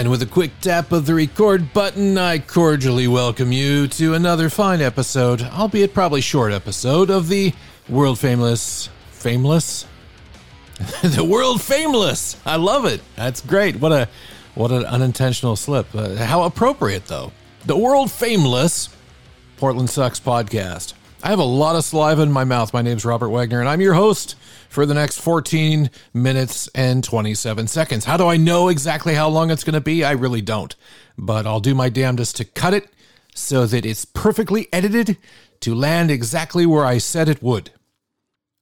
And with a quick tap of the record button, I cordially welcome you to another fine episode, albeit probably short episode, of the world famous. Fameless? the world fameless! I love it. That's great. What a what an unintentional slip. Uh, how appropriate, though. The world fameless Portland Sucks podcast. I have a lot of saliva in my mouth. My name's Robert Wagner, and I'm your host for the next 14 minutes and 27 seconds. How do I know exactly how long it's going to be? I really don't. But I'll do my damnedest to cut it so that it's perfectly edited to land exactly where I said it would.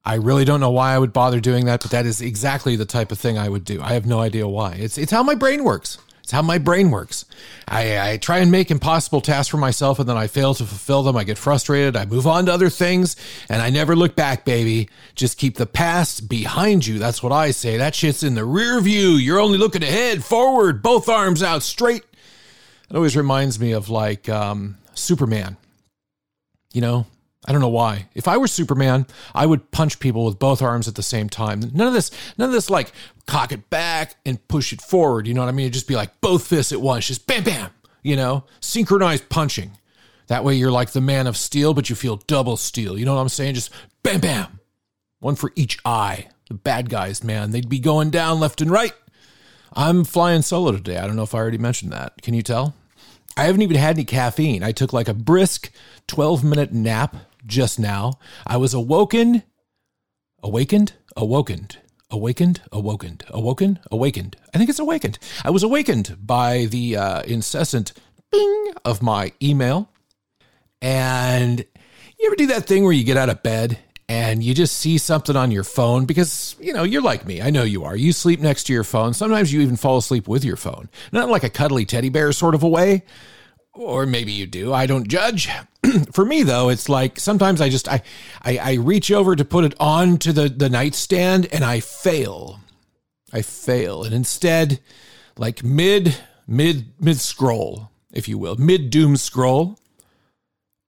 I really don't know why I would bother doing that, but that is exactly the type of thing I would do. I have no idea why. It's it's how my brain works. It's how my brain works. I, I try and make impossible tasks for myself and then I fail to fulfill them. I get frustrated. I move on to other things and I never look back, baby. Just keep the past behind you. That's what I say. That shit's in the rear view. You're only looking ahead, forward, both arms out straight. It always reminds me of like um, Superman. You know, I don't know why. If I were Superman, I would punch people with both arms at the same time. None of this, none of this like cock it back and push it forward. You know what I mean? It'd just be like both fists at once, just bam, bam, you know, synchronized punching. That way you're like the man of steel, but you feel double steel. You know what I'm saying? Just bam, bam. One for each eye. The bad guys, man, they'd be going down left and right. I'm flying solo today. I don't know if I already mentioned that. Can you tell? I haven't even had any caffeine. I took like a brisk 12 minute nap just now. I was awoken, awakened, awakened, awakened, awakened, awoken, awakened. I think it's awakened. I was awakened by the uh, incessant bing of my email. And you ever do that thing where you get out of bed and you just see something on your phone because you know you're like me i know you are you sleep next to your phone sometimes you even fall asleep with your phone not like a cuddly teddy bear sort of a way or maybe you do i don't judge for me though it's like sometimes i just I, I i reach over to put it on to the the nightstand and i fail i fail and instead like mid mid mid scroll if you will mid doom scroll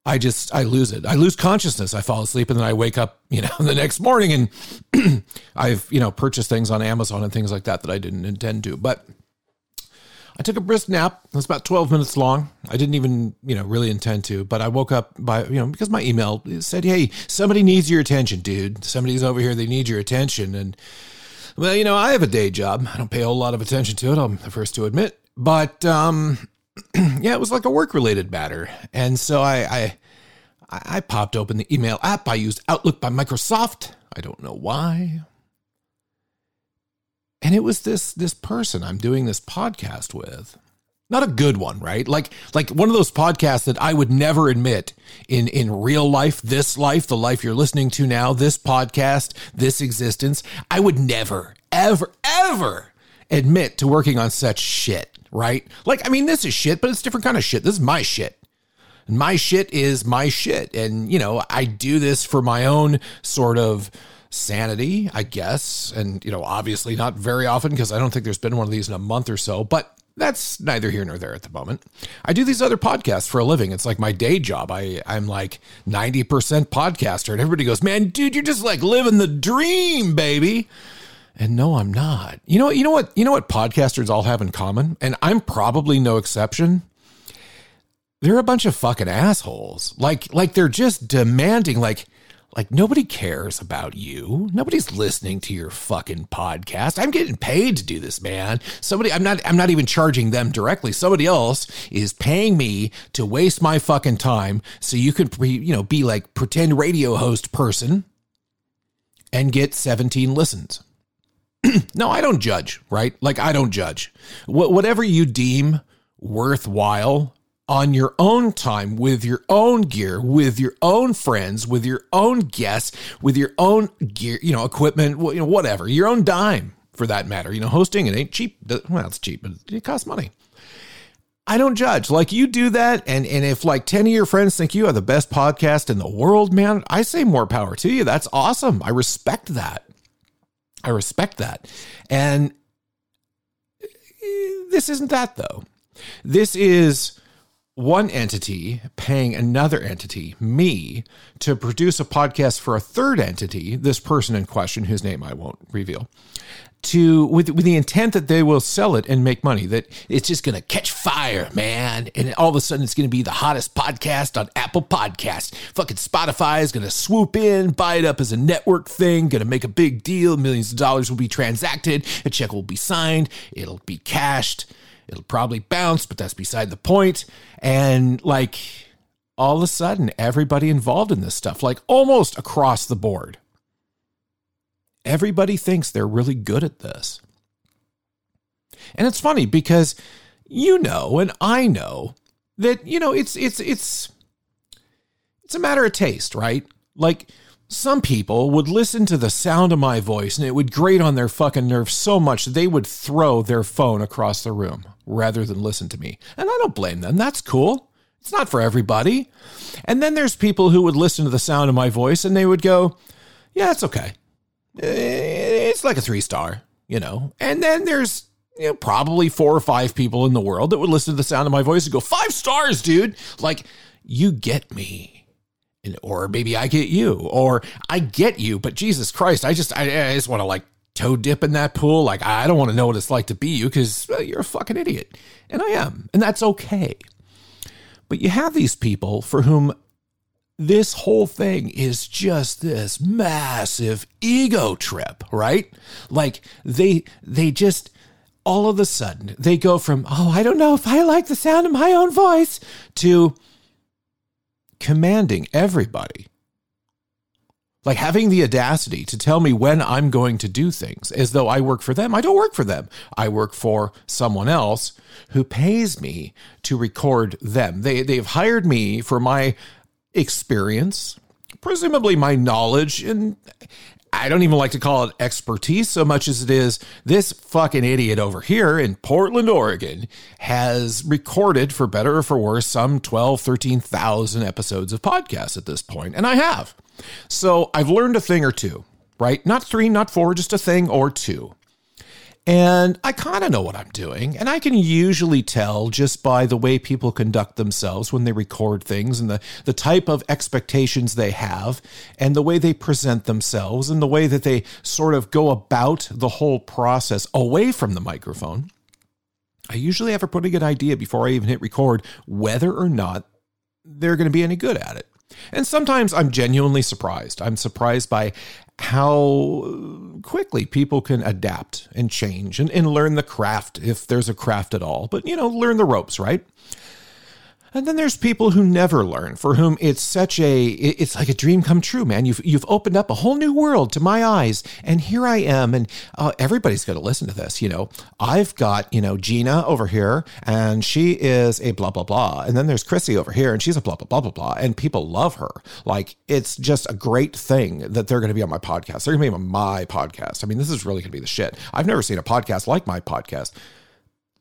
I just I lose it. I lose consciousness. I fall asleep and then I wake up, you know, the next morning and I've, you know, purchased things on Amazon and things like that that I didn't intend to. But I took a brisk nap. It was about 12 minutes long. I didn't even, you know, really intend to, but I woke up by, you know, because my email said, "Hey, somebody needs your attention, dude. Somebody's over here. They need your attention." And well, you know, I have a day job. I don't pay a whole lot of attention to it. I'm the first to admit. But um yeah, it was like a work related matter. And so I, I, I popped open the email app. I used Outlook by Microsoft. I don't know why. And it was this this person I'm doing this podcast with. Not a good one, right? Like like one of those podcasts that I would never admit in in real life, this life, the life you're listening to now, this podcast, this existence, I would never ever ever admit to working on such shit right? Like, I mean, this is shit, but it's different kind of shit. This is my shit. And my shit is my shit. And, you know, I do this for my own sort of sanity, I guess. And, you know, obviously not very often because I don't think there's been one of these in a month or so, but that's neither here nor there at the moment. I do these other podcasts for a living. It's like my day job. I, I'm like 90% podcaster. And everybody goes, man, dude, you're just like living the dream, baby. And no, I'm not. You know, you know what, you know what podcasters all have in common, and I'm probably no exception. They're a bunch of fucking assholes. Like, like they're just demanding, like, like nobody cares about you. Nobody's listening to your fucking podcast. I'm getting paid to do this, man. Somebody, I'm not, I'm not even charging them directly. Somebody else is paying me to waste my fucking time so you can, you know, be like pretend radio host person and get 17 listens. no, I don't judge, right? Like, I don't judge. Wh- whatever you deem worthwhile on your own time, with your own gear, with your own friends, with your own guests, with your own gear, you know, equipment, you know, whatever, your own dime for that matter. You know, hosting it ain't cheap. Well, it's cheap, but it costs money. I don't judge. Like you do that, and and if like ten of your friends think you are the best podcast in the world, man, I say more power to you. That's awesome. I respect that. I respect that. And eh, this isn't that though. This is one entity paying another entity, me, to produce a podcast for a third entity, this person in question, whose name I won't reveal. to with with the intent that they will sell it and make money that it's just going to catch fire man and all of a sudden it's going to be the hottest podcast on apple podcast fucking spotify is going to swoop in buy it up as a network thing going to make a big deal millions of dollars will be transacted a check will be signed it'll be cashed it'll probably bounce but that's beside the point. and like all of a sudden everybody involved in this stuff like almost across the board Everybody thinks they're really good at this. And it's funny because you know and I know that you know it's it's it's it's a matter of taste, right? Like some people would listen to the sound of my voice and it would grate on their fucking nerves so much that they would throw their phone across the room rather than listen to me. And I don't blame them. That's cool. It's not for everybody. And then there's people who would listen to the sound of my voice and they would go, "Yeah, it's okay eh, it's like a three star, you know. And then there's you know probably four or five people in the world that would listen to the sound of my voice and go five stars, dude. Like you get me. Or maybe I get you, or I get you, but Jesus Christ, I just, I, I just want to like toe dip in that pool. Like, I don't want to know what it's like to be you because well, uh, you're a fucking idiot. And I am. And that's okay. But you have these people for whom this whole thing is just this massive ego trip, right? Like they they just all of a sudden they go from, "Oh, I don't know if I like the sound of my own voice" to commanding everybody. Like having the audacity to tell me when I'm going to do things as though I work for them. I don't work for them. I work for someone else who pays me to record them. They they've hired me for my experience, presumably my knowledge, and I don't even like to call it expertise so much as it is this fucking idiot over here in Portland, Oregon has recorded, for better or for worse, some 12, 13,000 episodes of podcasts at this point, and I have. So I've learned a thing or two, right? Not three, not four, just a thing or two. And I kind of know what I'm doing. And I can usually tell just by the way people conduct themselves when they record things and the, the type of expectations they have and the way they present themselves and the way that they sort of go about the whole process away from the microphone. I usually have a pretty good idea before I even hit record whether or not they're going to be any good at it. And sometimes I'm genuinely surprised. I'm surprised by how quickly people can adapt and change and, and learn the craft if there's a craft at all. But, you know, learn the ropes, right? And then there's people who never learn, for whom it's such a it's like a dream come true, man. You've you've opened up a whole new world to my eyes, and here I am, and uh, everybody's going to listen to this. You know, I've got you know Gina over here, and she is a blah blah blah, and then there's Chrissy over here, and she's a blah blah blah blah blah, and people love her. Like it's just a great thing that they're going to be on my podcast. They're going to be on my podcast. I mean, this is really going to be the shit. I've never seen a podcast like my podcast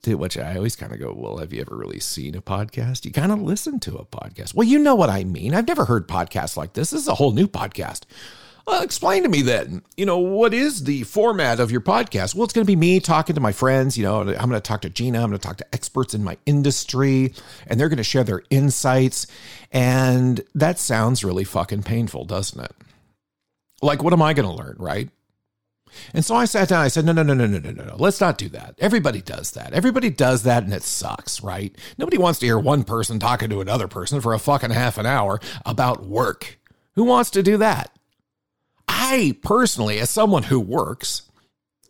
to which I always kind of go, Well, have you ever really seen a podcast? You kind of listen to a podcast. Well, you know what I mean. I've never heard podcasts like this. This is a whole new podcast. Well, explain to me then, you know, what is the format of your podcast? Well, it's going to be me talking to my friends. You know, I'm going to talk to Gina. I'm going to talk to experts in my industry, and they're going to share their insights. And that sounds really fucking painful, doesn't it? Like, what am I going to learn, right? And so I sat down. I said, no, no, no, no, no, no, no, no. Let's not do that. Everybody does that. Everybody does that, and it sucks, right? Nobody wants to hear one person talking to another person for a fucking half an hour about work. Who wants to do that? I personally, as someone who works,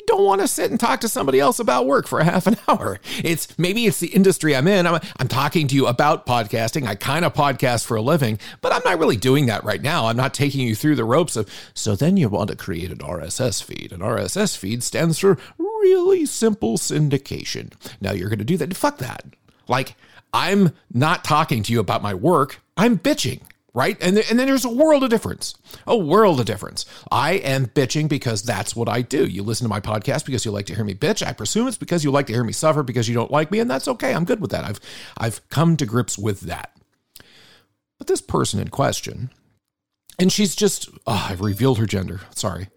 don't want to sit and talk to somebody else about work for a half an hour. It's maybe it's the industry I'm in. I'm, I'm talking to you about podcasting. I kind of podcast for a living, but I'm not really doing that right now. I'm not taking you through the ropes of. So then you want to create an RSS feed. An RSS feed stands for really simple syndication. Now you're going to do that. Fuck that. Like, I'm not talking to you about my work. I'm bitching right? And, th- and then there's a world of difference. A world of difference. I am bitching because that's what I do. You listen to my podcast because you like to hear me bitch. I presume it's because you like to hear me suffer because you don't like me, and that's okay. I'm good with that. I've I've come to grips with that. But this person in question, and she's just oh, I've revealed her gender. Sorry.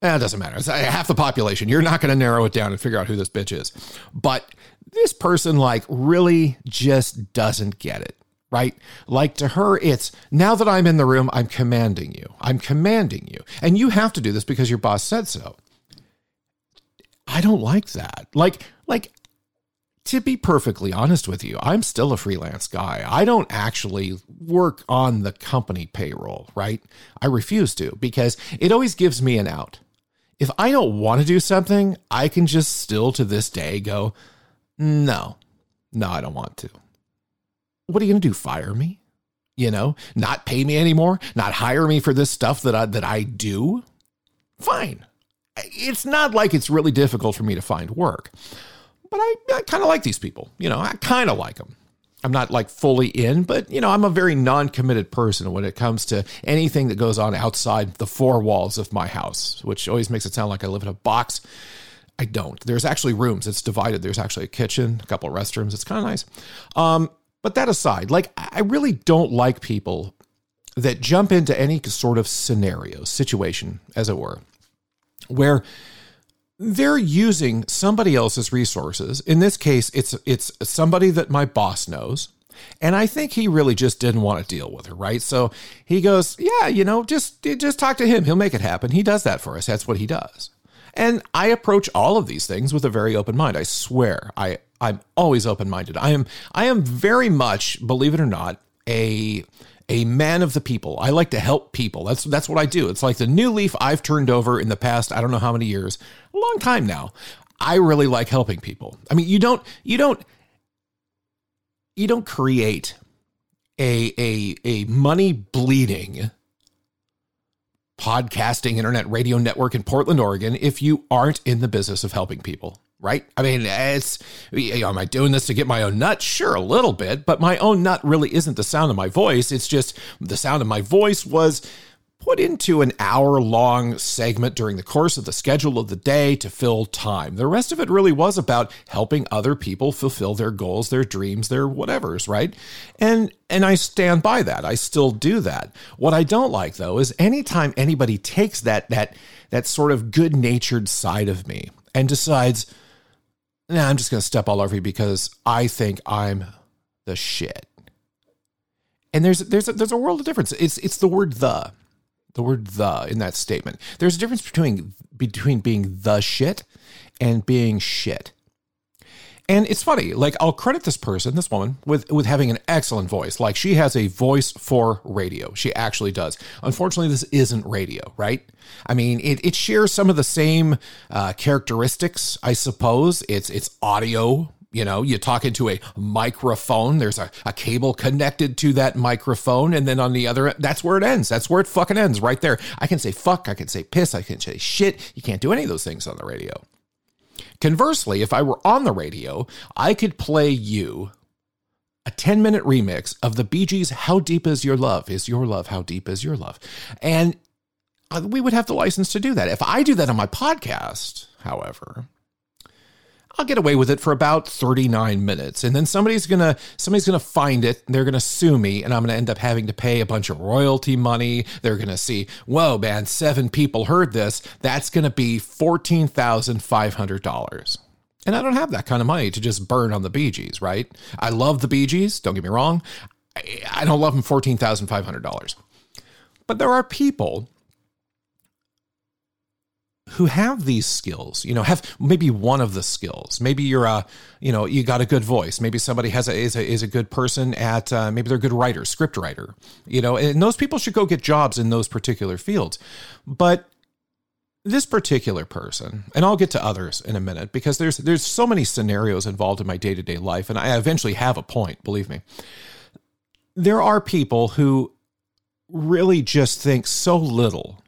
Eh, it doesn't matter. It's half the population. You're not going to narrow it down and figure out who this bitch is. But this person, like, really just doesn't get it right? Like to her, it's now that I'm in the room, I'm commanding you. I'm commanding you. And you have to do this because your boss said so. I don't like that. Like, like to be perfectly honest with you, I'm still a freelance guy. I don't actually work on the company payroll, right? I refuse to because it always gives me an out. If I don't want to do something, I can just still to this day go, no, no, I don't want to. What are you going to do? Fire me? You know, not pay me anymore? Not hire me for this stuff that I, that I do? Fine. It's not like it's really difficult for me to find work but I, I kind of like these people. You know, I kind of like them. I'm not like fully in, but you know, I'm a very non-committed person when it comes to anything that goes on outside the four walls of my house, which always makes it sound like I live in a box. I don't. There's actually rooms. It's divided. There's actually a kitchen, a couple of restrooms. It's kind of nice. Um, but that aside, like I really don't like people that jump into any sort of scenario, situation, as it were, where they're using somebody else's resources. In this case, it's it's somebody that my boss knows. And I think he really just didn't want to deal with her, right? So he goes, "Yeah, you know, just just talk to him. He'll make it happen. He does that for us. That's what he does." And I approach all of these things with a very open mind. I swear. I I'm always open-minded. I am I am very much, believe it or not, a a man of the people. I like to help people. That's that's what I do. It's like the new leaf I've turned over in the past I don't know how many years. A long time now. I really like helping people. I mean, you don't you don't you don't create a a a money bleeding podcasting internet radio network in Portland, Oregon if you aren't in the business of helping people right? I mean, it's, am I doing this to get my own nut? Sure, a little bit, but my own nut really isn't the sound of my voice. It's just the sound of my voice was put into an hour long segment during the course of the schedule of the day to fill time. The rest of it really was about helping other people fulfill their goals, their dreams, their whatevers, right? And and I stand by that. I still do that. What I don't like though is anytime anybody takes that that that sort of good-natured side of me and decides nah, I'm just going to step all over you because I think I'm the shit. And there's there's a, there's a world of difference. It's it's the word the, the word the in that statement. There's a difference between between being the shit and being shit. And it's funny, like I'll credit this person, this woman, with with having an excellent voice. Like she has a voice for radio. She actually does. Unfortunately, this isn't radio, right? I mean, it, it shares some of the same uh, characteristics, I suppose. It's it's audio. You know, you talk into a microphone. There's a, a cable connected to that microphone, and then on the other, that's where it ends. That's where it fucking ends, right there. I can say fuck. I can say piss. I can say shit. You can't do any of those things on the radio. Conversely, if I were on the radio, I could play you a 10 minute remix of the Bee Gees' How Deep Is Your Love? Is Your Love? How Deep Is Your Love? And uh, we would have the license to do that. If I do that on my podcast, however, I'll get away with it for about 39 minutes. And then somebody's going to somebody's going to find it, they're going to sue me and I'm going to end up having to pay a bunch of royalty money. They're going to see, "Whoa, man, seven people heard this. That's going to be $14,500." And I don't have that kind of money to just burn on the Bee Gees, right? I love the Bee Gees, don't get me wrong. I don't love them $14,500. But there are people who have these skills, you know, have maybe one of the skills. Maybe you're a, you know, you got a good voice. Maybe somebody has a is a is a good person at uh, maybe they're a good writer, script writer. You know, and those people should go get jobs in those particular fields. But this particular person, and I'll get to others in a minute because there's there's so many scenarios involved in my day to day life, and I eventually have a point. Believe me, there are people who really just think so little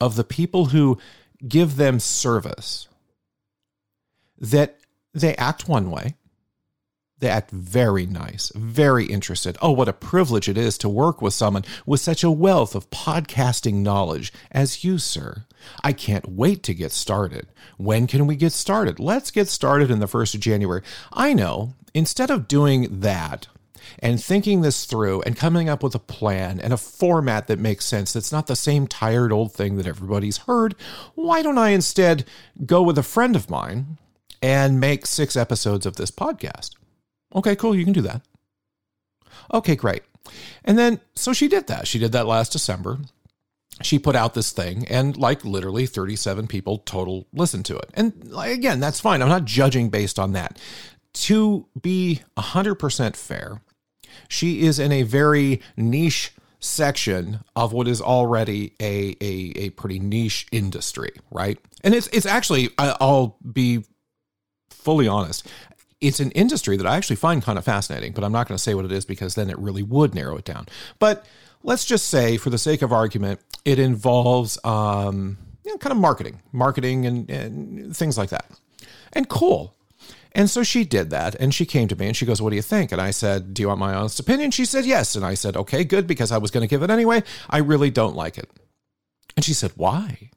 of the people who give them service that they act one way. They act very nice, very interested. Oh, what a privilege it is to work with someone with such a wealth of podcasting knowledge as you, sir. I can't wait to get started. When can we get started? Let's get started in the 1st of January. I know, instead of doing that, and thinking this through and coming up with a plan and a format that makes sense that's not the same tired old thing that everybody's heard, why don't I instead go with a friend of mine and make six episodes of this podcast? Okay, cool, you can do that. Okay, great. And then, so she did that. She did that last December. she put out this thing and like literally 37 people total listened to it. And again, that's fine. I'm not judging based on that. To be 100% fair, she is in a very niche section of what is already a, a, a pretty niche industry, right? And it's it's actually I'll be fully honest, it's an industry that I actually find kind of fascinating, but I'm not going to say what it is because then it really would narrow it down. But let's just say, for the sake of argument, it involves um, you know, kind of marketing, marketing and, and things like that. And cool. And so she did that and she came to me and she goes, What do you think? And I said, Do you want my honest opinion? She said, Yes. And I said, Okay, good, because I was going to give it anyway. I really don't like it. And she said, Why?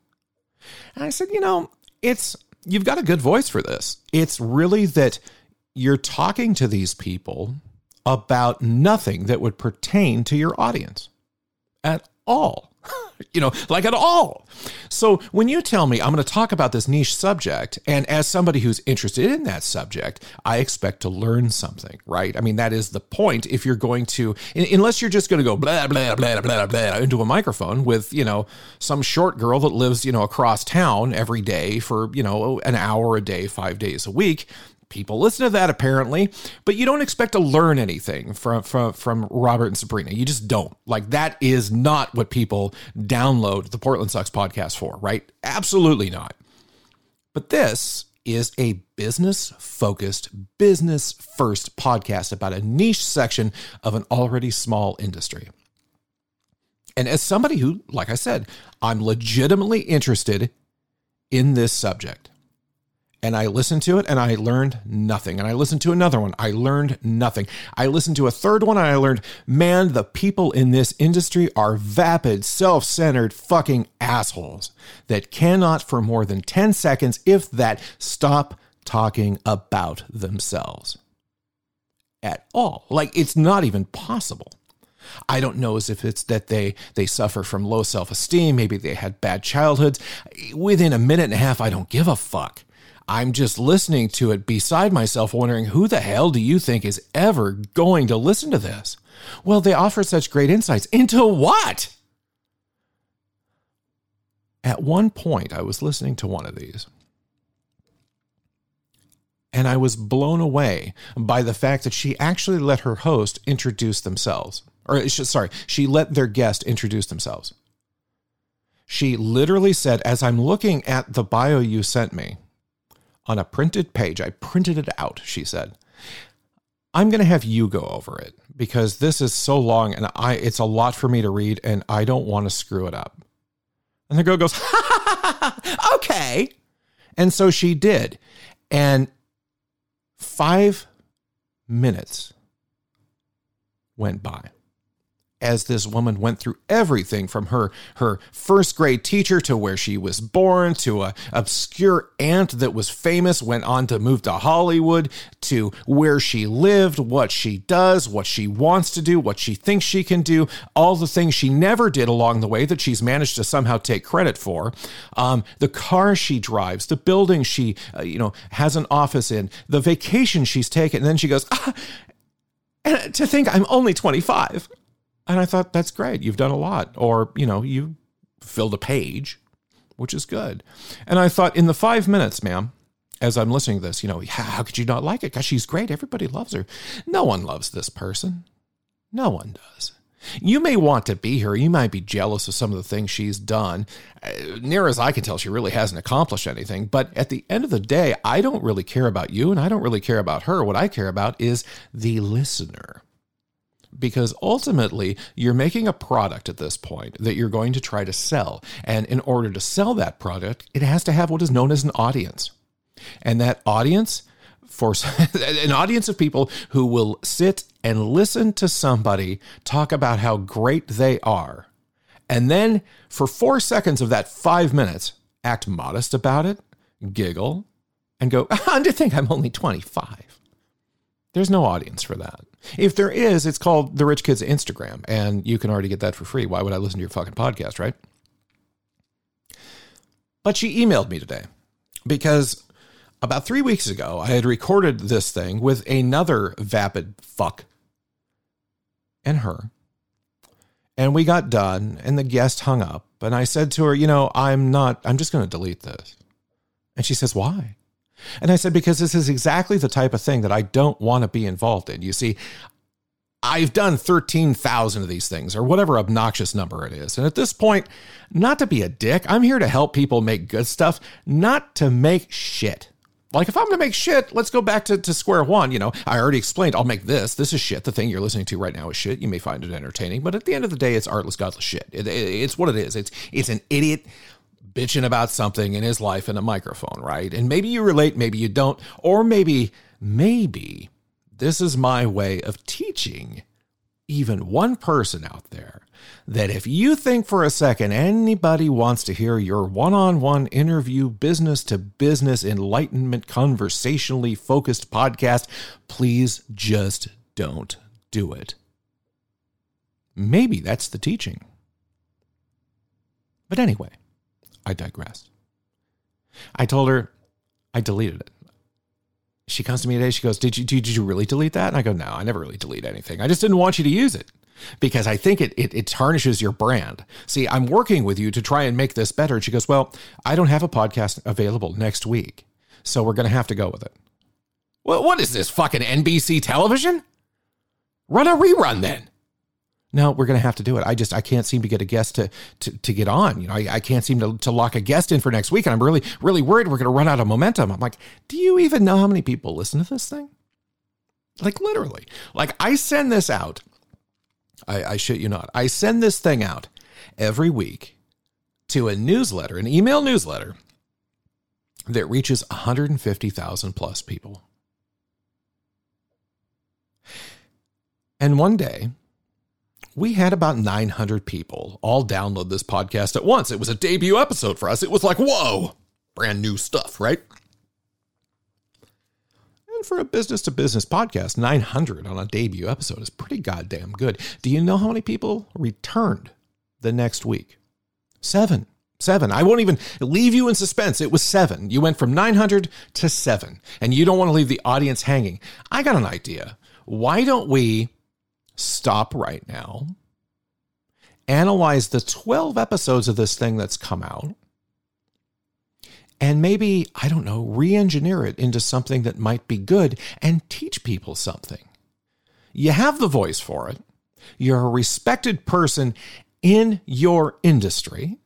And I said, You know, it's, you've got a good voice for this. It's really that you're talking to these people about nothing that would pertain to your audience at all. you know, like at all. So when you tell me I'm going to talk about this niche subject, and as somebody who's interested in that subject, I expect to learn something, right? I mean, that is the point. If you're going to, unless you're just going to go blah, blah, blah, blah, blah into a microphone with, you know, some short girl that lives, you know, across town every day for, you know, an hour a day, five days a week, people listen to that apparently but you don't expect to learn anything from from from robert and sabrina. You just don't. Like that is not what people download the portland sucks podcast for right? Absolutely not. But this is a business focused business first podcast about a niche section of an already small industry. And as somebody who like i said i'm legitimately interested in this subject and I listened to it and I learned nothing. And I listened to another one, I learned nothing. I listened to a third one and I learned, man, the people in this industry are vapid, self centered fucking assholes that cannot, for more than 10 seconds, if that, stop talking about themselves at all. Like it's not even possible. I don't know as if it's that they they suffer from low self-esteem, maybe they had bad childhoods. Within a minute and a half, I don't give a fuck. I'm just listening to it beside myself, wondering who the hell do you think is ever going to listen to this? Well, they offer such great insights. Into what? At one point, I was listening to one of these, and I was blown away by the fact that she actually let her host introduce themselves. Or, uh, sorry, she let their guest introduce themselves. She literally said, As I'm looking at the bio you sent me, on a printed page. I printed it out, she said. I'm going to have you go over it because this is so long and I it's a lot for me to read and I don't want to screw it up. And the girl goes, "Okay." And so she did. And 5 minutes went by as this woman went through everything from her her first grade teacher to where she was born to a obscure aunt that was famous went on to move to Hollywood to where she lived what she does what she wants to do what she thinks she can do all the things she never did along the way that she's managed to somehow take credit for. Um, the car she drives the building she uh, you know has an office in the vacation she's taken and then she goes ah, to think I'm only 25 and I thought, that's great. You've done a lot. Or, you know, you filled a page, which is good. And I thought, in the five minutes, ma'am, as I'm listening to this, you know, how could you not like it? Because she's great. Everybody loves her. No one loves this person. No one does. You may want to be her. You might be jealous of some of the things she's done. Uh, near as I can tell, she really hasn't accomplished anything. But at the end of the day, I don't really care about you and I don't really care about her. What I care about is the listener because ultimately you're making a product at this point that you're going to try to sell. And in order to sell that product, it has to have what is known as an audience. And that audience, for an audience of people who will sit and listen to somebody talk about how great they are. And then for four seconds of that five minutes, act modest about it, giggle, and go, I think I'm only 25. There's no audience for that. If there is, it's called The Rich Kids Instagram, and you can already get that for free. Why would I listen to your fucking podcast, right? But she emailed me today because about three weeks ago, I had recorded this thing with another vapid fuck and her. And we got done, and the guest hung up. And I said to her, You know, I'm not, I'm just going to delete this. And she says, Why? And I said, Because this is exactly the type of thing that I don't want to be involved in. You see, I've done 13,000 of these things or whatever obnoxious number it is. And at this point, not to be a dick, I'm here to help people make good stuff, not to make shit. Like if I'm going to make shit, let's go back to, to square one. You know, I already explained I'll make this. This is shit. The thing you're listening to right now is shit. You may find it entertaining, but at the end of the day, it's artless, godless shit. It, it, it's what it is. It's it's an idiot bitching about something in his life in a microphone, right? And maybe you relate, maybe you don't, or maybe maybe this is my way of teaching even one person out there that if you think for a second anybody wants to hear your one on one interview, business to business, enlightenment, conversationally focused podcast, please just don't do it. Maybe that's the teaching. But anyway, I digress. I told her I deleted it she comes to me today. She goes, did you, did you really delete that? And I go, no, I never really delete anything. I just didn't want you to use it because I think it, it, it tarnishes your brand. See, I'm working with you to try and make this better. And she goes, well, I don't have a podcast available next week. So we're going to have to go with it. Well, what is this fucking NBC television? Run a rerun then no, we're going to have to do it. I just, I can't seem to get a guest to, to, to get on. You know, I, I can't seem to, to lock a guest in for next week. And I'm really, really worried we're going to run out of momentum. I'm like, do you even know how many people listen to this thing? Like literally, like I send this out. I, I shit you not. I send this thing out every week to a newsletter, an email newsletter that reaches 150,000 plus people. And one day, we had about 900 people all download this podcast at once. It was a debut episode for us. It was like, whoa, brand new stuff, right? And for a business to business podcast, 900 on a debut episode is pretty goddamn good. Do you know how many people returned the next week? Seven. Seven. I won't even leave you in suspense. It was seven. You went from 900 to seven, and you don't want to leave the audience hanging. I got an idea. Why don't we stop right now, analyze the 12 episodes of this thing that's come out, and maybe, I don't know, re engineer it into something that might be good and teach people something. You have the voice for it, you're a respected person in your industry.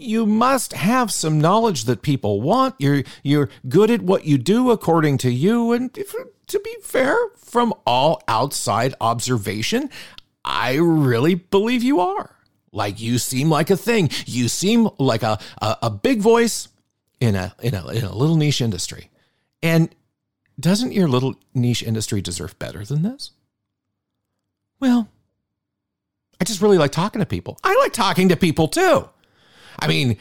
You must have some knowledge that people want. You're you're good at what you do according to you, and if, to be fair, from all outside observation, I really believe you are. Like you seem like a thing. You seem like a, a, a big voice in a, in a in a little niche industry. And doesn't your little niche industry deserve better than this? Well, I just really like talking to people. I like talking to people too. I mean,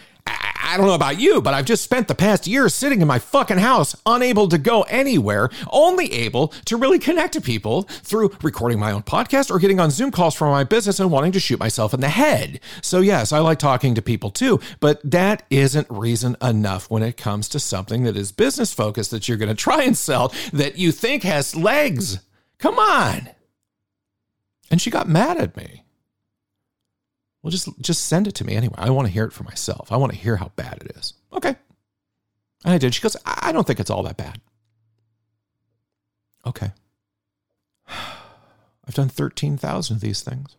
I don't know about you, but I've just spent the past year sitting in my fucking house, unable to go anywhere, only able to really connect to people through recording my own podcast or getting on Zoom calls for my business and wanting to shoot myself in the head. So, yes, I like talking to people too, but that isn't reason enough when it comes to something that is business focused that you're going to try and sell that you think has legs. Come on. And she got mad at me. Well, just just send it to me anyway. I want to hear it for myself. I want to hear how bad it is. Okay. And I did. She goes, I don't think it's all that bad. Okay. I've done 13,000 of these things.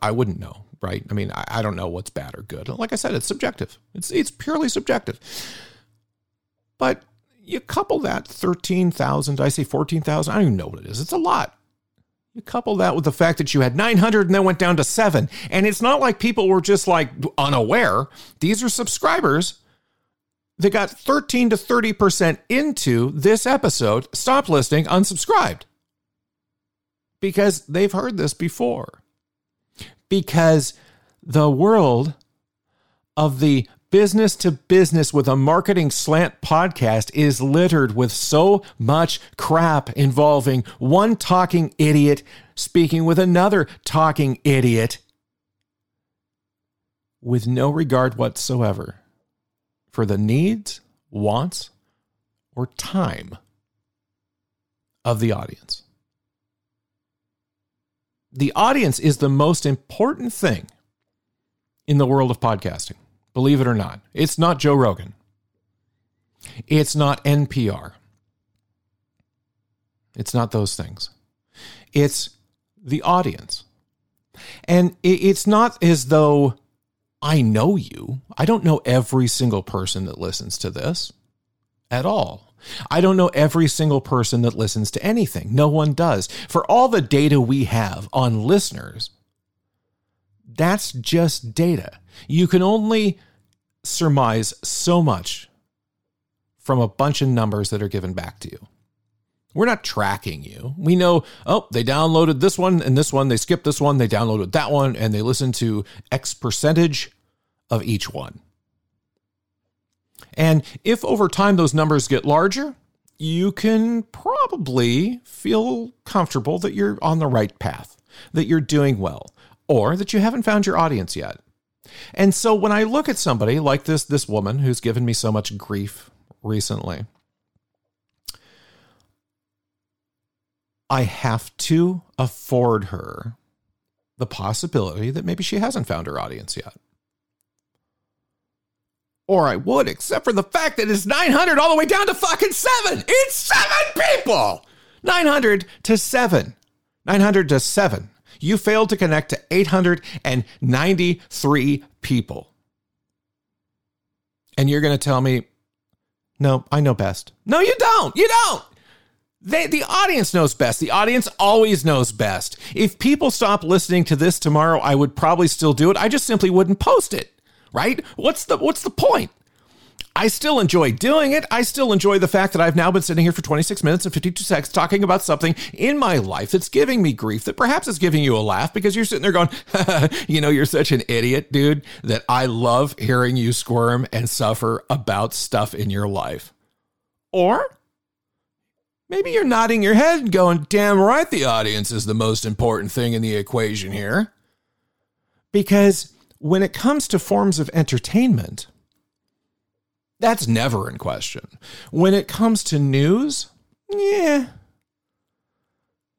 I wouldn't know, right? I mean, I, I, don't know what's bad or good. Like I said, it's subjective. It's it's purely subjective. But you couple that 13,000, I say 14,000, I don't even know what it is. It's a lot. You couple that with the fact that you had 900 and then went down to seven. And it's not like people were just like unaware. These are subscribers that got 13 to 30% into this episode, stop listening, unsubscribed. Because they've heard this before. Because the world of the Business to Business with a Marketing Slant podcast is littered with so much crap involving one talking idiot speaking with another talking idiot with no regard whatsoever for the needs, wants, or time of the audience. The audience is the most important thing in the world of podcasting. Believe it or not, it's not Joe Rogan. It's not NPR. It's not those things. It's the audience. And it's not as though I know you. I don't know every single person that listens to this at all. I don't know every single person that listens to anything. No one does. For all the data we have on listeners, that's just data. You can only surmise so much from a bunch of numbers that are given back to you. We're not tracking you. We know, oh, they downloaded this one and this one, they skipped this one, they downloaded that one, and they listened to X percentage of each one. And if over time those numbers get larger, you can probably feel comfortable that you're on the right path, that you're doing well, or that you haven't found your audience yet. And so when I look at somebody like this this woman who's given me so much grief recently, I have to afford her the possibility that maybe she hasn't found her audience yet. Or I would, except for the fact that it's 900 all the way down to fucking seven. It's seven people. 900 to seven. 900 to seven. You failed to connect to 893 people. And you're going to tell me, no, I know best. No, you don't. You don't. They, the audience knows best. The audience always knows best. If people stop listening to this tomorrow, I would probably still do it. I just simply wouldn't post it. Right? What's the what's the point? I still enjoy doing it. I still enjoy the fact that I've now been sitting here for 26 minutes and 52 seconds talking about something in my life that's giving me grief, that perhaps is giving you a laugh because you're sitting there going, you know, you're such an idiot, dude, that I love hearing you squirm and suffer about stuff in your life. Or Maybe you're nodding your head and going, damn right, the audience is the most important thing in the equation here. Because when it comes to forms of entertainment, that's never in question. When it comes to news, yeah.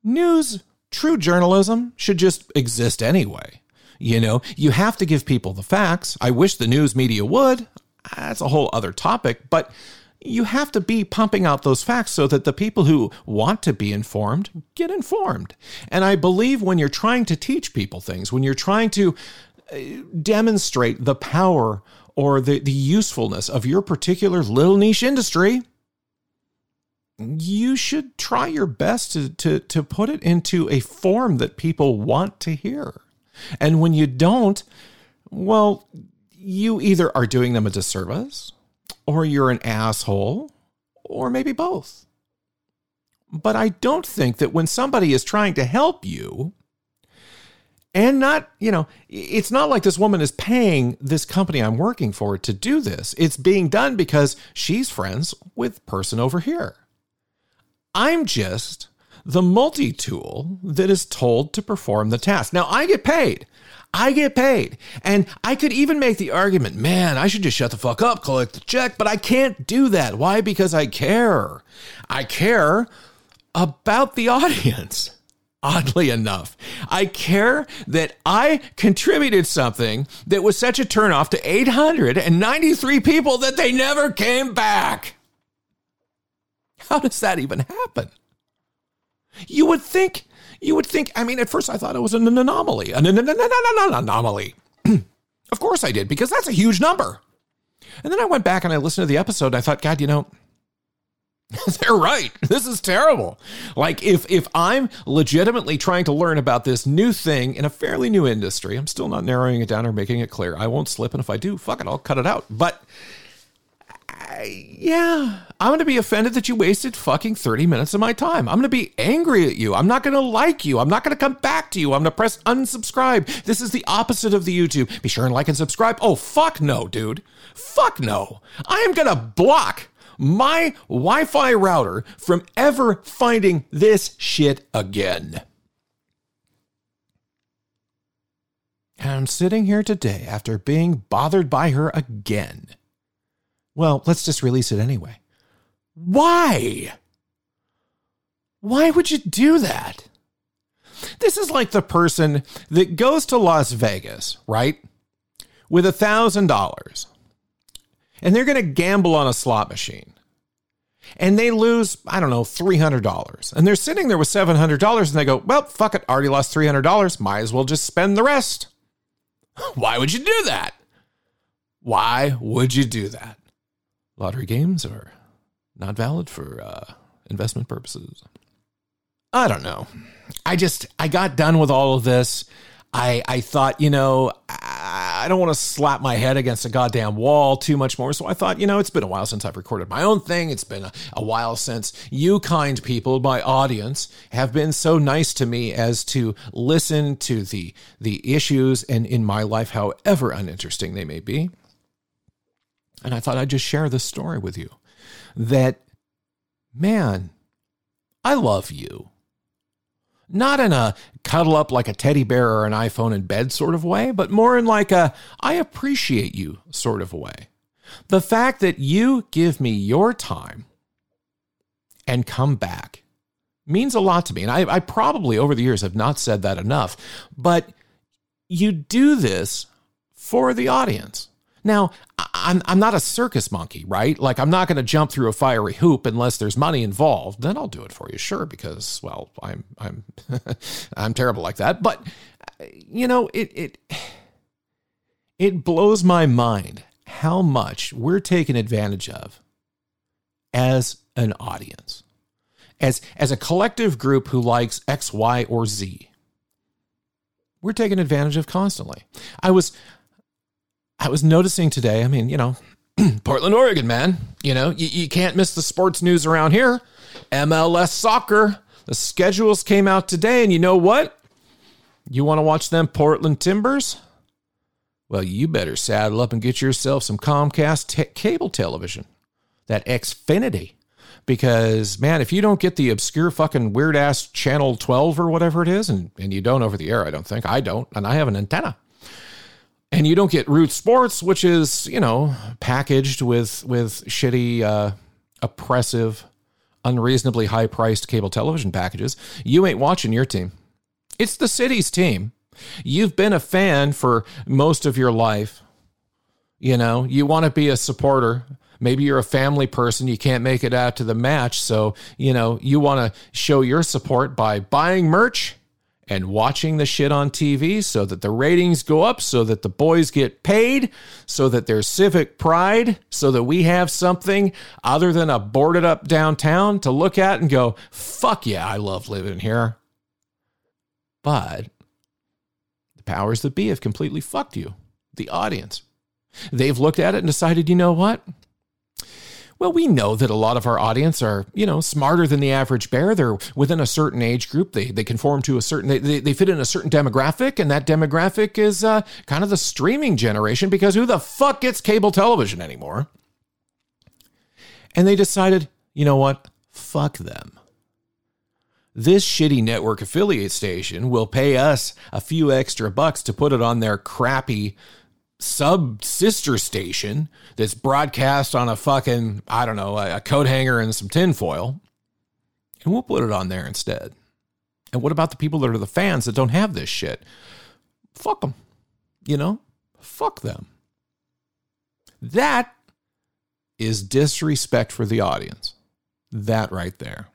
News, true journalism should just exist anyway. You know, you have to give people the facts. I wish the news media would. That's a whole other topic, but you have to be pumping out those facts so that the people who want to be informed get informed. And I believe when you're trying to teach people things, when you're trying to uh, demonstrate the power or the, the usefulness of your particular little niche industry, you should try your best to, to, to put it into a form that people want to hear. And when you don't, well, you either are doing them a disservice or you're an asshole, or maybe both. But I don't think that when somebody is trying to help you, and not, you know, it's not like this woman is paying this company I'm working for to do this. It's being done because she's friends with person over here. I'm just the multi tool that is told to perform the task. Now, I get paid. I get paid. And I could even make the argument, man, I should just shut the fuck up, collect the check, but I can't do that. Why? Because I care. I care about the audience. Oddly enough, I care that I contributed something that was such a turnoff to 893 people that they never came back. How does that even happen? You would think you would think, I mean, at first I thought it was an anomaly, an anomaly. of course I did, because that's a huge number. And then I went back and I listened to the episode. And I thought, God, you know, they're right. This is terrible. Like if if I'm legitimately trying to learn about this new thing in a fairly new industry, I'm still not narrowing it down or making it clear. I won't slip, and if I do, fuck it, I'll cut it out. But yeah, I'm going to be offended that you wasted fucking 30 minutes of my time. I'm going to be angry at you. I'm not going to like you. I'm not going to come back to you. I'm going to press unsubscribe. This is the opposite of the YouTube. Be sure and like and subscribe. Oh, fuck no, dude. Fuck no. I am going to block my Wi Fi router from ever finding this shit again. I'm sitting here today after being bothered by her again. Well, let's just release it anyway. Why? Why would you do that? This is like the person that goes to Las Vegas, right? with a thousand dollars and they're going to gamble on a slot machine and they lose, I don't know, $300. And they're sitting there with $700 and they go, well, fuck it, already lost $300. Might as well just spend the rest. Why would you do that? Why would you do that? Lottery games are not valid for uh, investment purposes. I don't know. I just, I got done with all of this. I, I thought, you know, I don't want to slap my head against a goddamn wall too much more. So I thought, you know, it's been a while since I've recorded my own thing. It's been a, a while since you kind people, my audience, have been so nice to me as to listen to the the issues and in my life, however uninteresting they may be. And I thought I'd just share this story with you. That man, I love you not in a cuddle up like a teddy bear or an iPhone in bed sort of way, but more in like a I appreciate you sort of way. The fact that you give me your time and come back means a lot to me. And I, I probably over the years have not said that enough, but you do this for the audience. Now, I'm, I'm not a circus monkey, right? Like, I'm not going to jump through a fiery hoop unless there's money involved. Then I'll do it for you, sure, because, well, I'm, I'm, I'm terrible like that. But, uh, you know, it, it, it blows my mind how much we're taken advantage of as an audience, as, as a collective group who likes X, Y, or Z. We're taken advantage of constantly. I was I was noticing today, I mean, you know, Portland, Oregon, man, you know, you, you can't miss the sports news around here. MLS soccer, the schedules came out today, and you know what? You want to watch them Portland Timbers? Well, you better saddle up and get yourself some Comcast t- cable television, that Xfinity. Because, man, if you don't get the obscure fucking weird ass channel 12 or whatever it is, and, and you don't over the air, I don't think, I don't, and I have an antenna and you don't get Root Sports, which is you know packaged with with shitty, uh, oppressive, unreasonably high priced cable television packages. You ain't watching your team. It's the city's team. You've been a fan for most of your life. You know, you want to be a supporter. Maybe you're a family person, you can't make it out to the match. So, you know, you want to show your support by buying merch and watching the shit on TV so that the ratings go up, so that the boys get paid, so that there's civic pride, so that we have something other than a boarded up downtown to look at and go, fuck yeah, I love living here. But the powers that be have completely fucked you, the audience. They've looked at it and decided, you know what? Well, we know that a lot of our audience are, you know, smarter than the average bear. They're within a certain age group. They they conform to a certain they, they fit in a certain demographic, and that demographic is uh, kind of the streaming generation because who the fuck gets cable television anymore? And they decided, you know what? Fuck them. This shitty network affiliate station will pay us a few extra bucks to put it on their crappy sub sister station that's broadcast on a fucking, I don't know, a, coat hanger and some tinfoil. And we'll put it on there instead. And what about the people that are the fans that don't have this shit? Fuck them. You know? Fuck them. That is disrespect for the audience. That right there.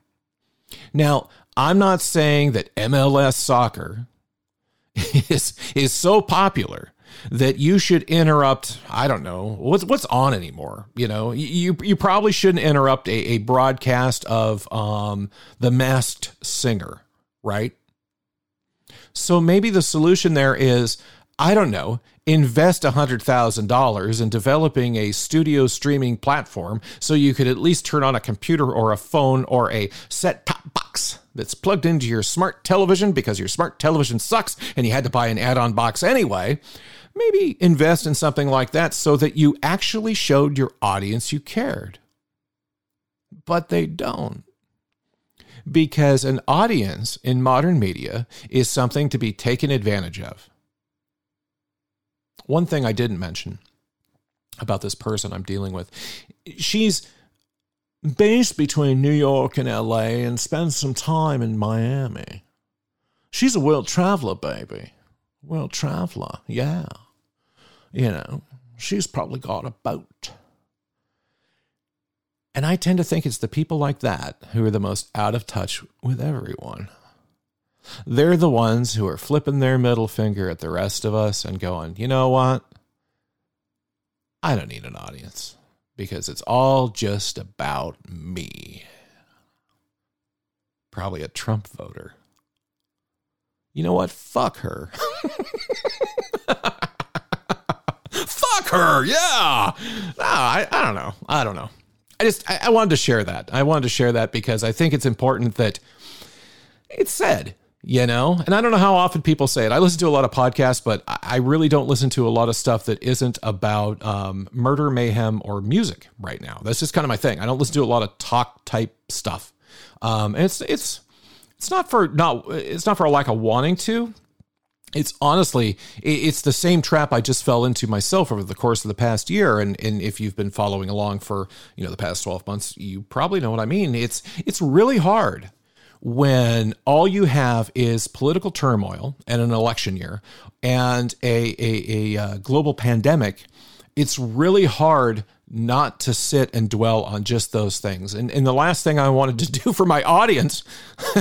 Now, I'm not saying that MLS soccer is, is so popular that you should interrupt. I don't know what's what's on anymore. You know, you you probably shouldn't interrupt a, a broadcast of um, the Masked Singer, right? So maybe the solution there is I don't know, invest $100,000 in developing a studio streaming platform so you could at least turn on a computer or a phone or a set top box that's plugged into your smart television because your smart television sucks and you had to buy an add on box anyway maybe invest in something like that so that you actually showed your audience you cared. But they don't. Because an audience in modern media is something to be taken advantage of. One thing I didn't mention about this person I'm dealing with she's based between New York and LA and spends some time in Miami. She's a world traveler, baby. World traveler, yeah. You know, she's probably got a boat. And I tend to think it's the people like that who are the most out of touch with everyone. They're the ones who are flipping their middle finger at the rest of us and going, you know what? I don't need an audience because it's all just about me. Probably a Trump voter. You know what? Fuck her. Her. Yeah. No, I, I don't know. I don't know. I just, I, I wanted to share that. I wanted to share that because I think it's important that it's said you know and i don't know how often people say it i listen to a lot of podcasts but i really don't listen to a lot of stuff that isn't about um, murder mayhem or music right now that's just kind of my thing i don't listen to a lot of talk type stuff um, and it's it's it's not for not it's not for a lack of wanting to it's honestly it's the same trap i just fell into myself over the course of the past year. And and if you've been following along for you know the past 12 months you probably know what i mean. It's it's really hard when all you have is political turmoil and an election year and a, a, a, uh, global pandemic, it's really hard not to sit and dwell on just those things. And, and the last thing I wanted to do for my audience,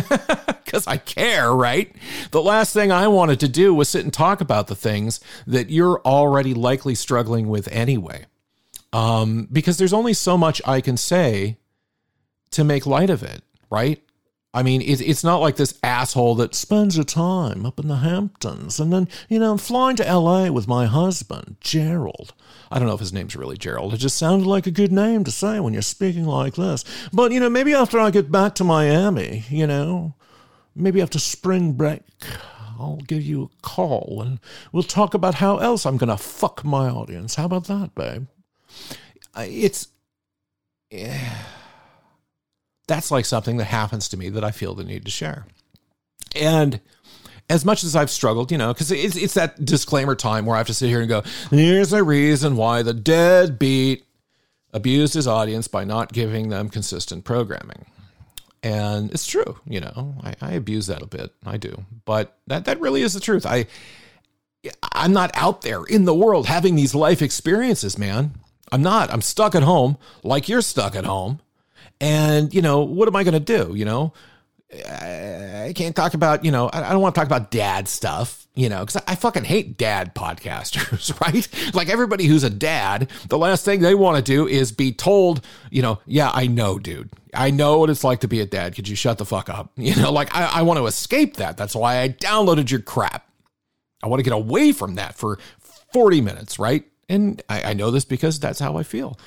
because I care, right? The last thing I wanted to do was sit and talk about the things that you're already likely struggling with anyway. Um, because there's only so much I can say to make light of it, right? I mean, it's it's not like this asshole that spends your time up in the Hamptons and then, you know, I'm flying to LA with my husband, Gerald. I don't know if his name's really Gerald. It just sounded like a good name to say when you're speaking like this. But, you know, maybe after I get back to Miami, you know, maybe after spring break, I'll give you a call and we'll talk about how else I'm going to fuck my audience. How about that, babe? It's. Yeah that's like something that happens to me that I feel the need to share. And as much as I've struggled, you know, because it's, it's that disclaimer time where I have to sit here and go, here's a reason why the deadbeat abused his audience by not giving them consistent programming. And it's true, you know, I, I abuse that a bit. I do. But that, that really is the truth. I, I'm not out there in the world having these life experiences, man. I'm not. I'm stuck at home like you're stuck at home. And, you know, what am I going to do? You know, I can't talk about, you know, I don't want to talk about dad stuff, you know, because I fucking hate dad podcasters, right? Like everybody who's a dad, the last thing they want to do is be told, you know, yeah, I know, dude. I know what it's like to be a dad. Could you shut the fuck up? You know, like I, I want to escape that. That's why I downloaded your crap. I want to get away from that for 40 minutes, right? And I, I know this because that's how I feel.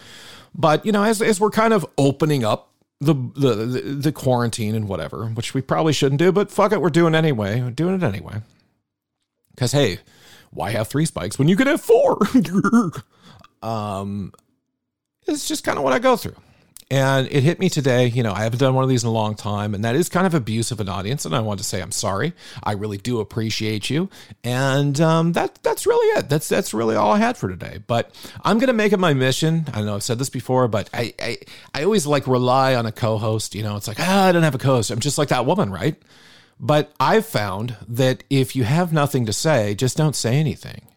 But you know, as as we're kind of opening up the, the the quarantine and whatever, which we probably shouldn't do, but fuck it, we're doing anyway. We're doing it anyway. Because hey, why have three spikes when you could have four? um, it's just kind of what I go through. And it hit me today. You know, I haven't done one of these in a long time, and that is kind of abuse of an audience. And I want to say I'm sorry. I really do appreciate you, and um, that that's really it. That's that's really all I had for today. But I'm gonna make it my mission. I know I've said this before, but I I, I always like rely on a co-host. You know, it's like ah, I don't have a co-host. I'm just like that woman, right? But I've found that if you have nothing to say, just don't say anything.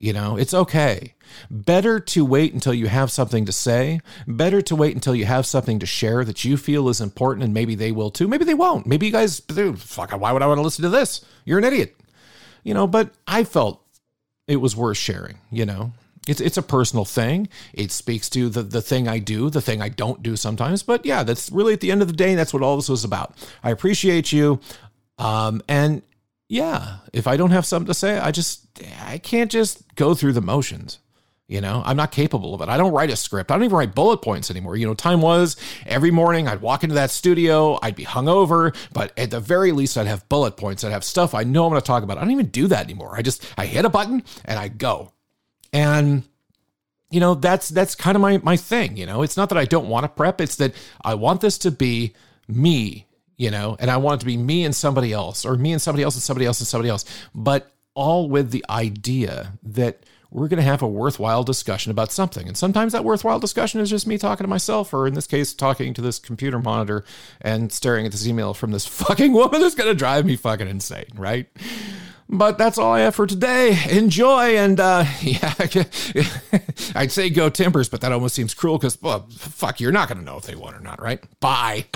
You know, it's okay. Better to wait until you have something to say. Better to wait until you have something to share that you feel is important, and maybe they will too. Maybe they won't. Maybe you guys, fuck, why would I want to listen to this? You're an idiot. You know, but I felt it was worth sharing, you know? It's it's a personal thing. It speaks to the the thing I do, the thing I don't do sometimes. But yeah, that's really at the end of the day, that's what all this was about. I appreciate you. Um, and yeah, if I don't have something to say, I just I can't just go through the motions. You know, I'm not capable of it. I don't write a script. I don't even write bullet points anymore. You know, time was every morning I'd walk into that studio, I'd be hungover, but at the very least I'd have bullet points. I'd have stuff I know I'm going to talk about. I don't even do that anymore. I just I hit a button and I go. And you know, that's that's kind of my my thing, you know. It's not that I don't want to prep, it's that I want this to be me you know, and I want it to be me and somebody else, or me and somebody else and somebody else and somebody else, but all with the idea that we're going to have a worthwhile discussion about something. And sometimes that worthwhile discussion is just me talking to myself, or in this case, talking to this computer monitor and staring at this email from this fucking woman that's going to drive me fucking insane, right? But that's all I have for today. Enjoy and uh, yeah, I'd say go Timbers, but that almost seems cruel because well, fuck, you're not gonna know if they won or not, right? Bye.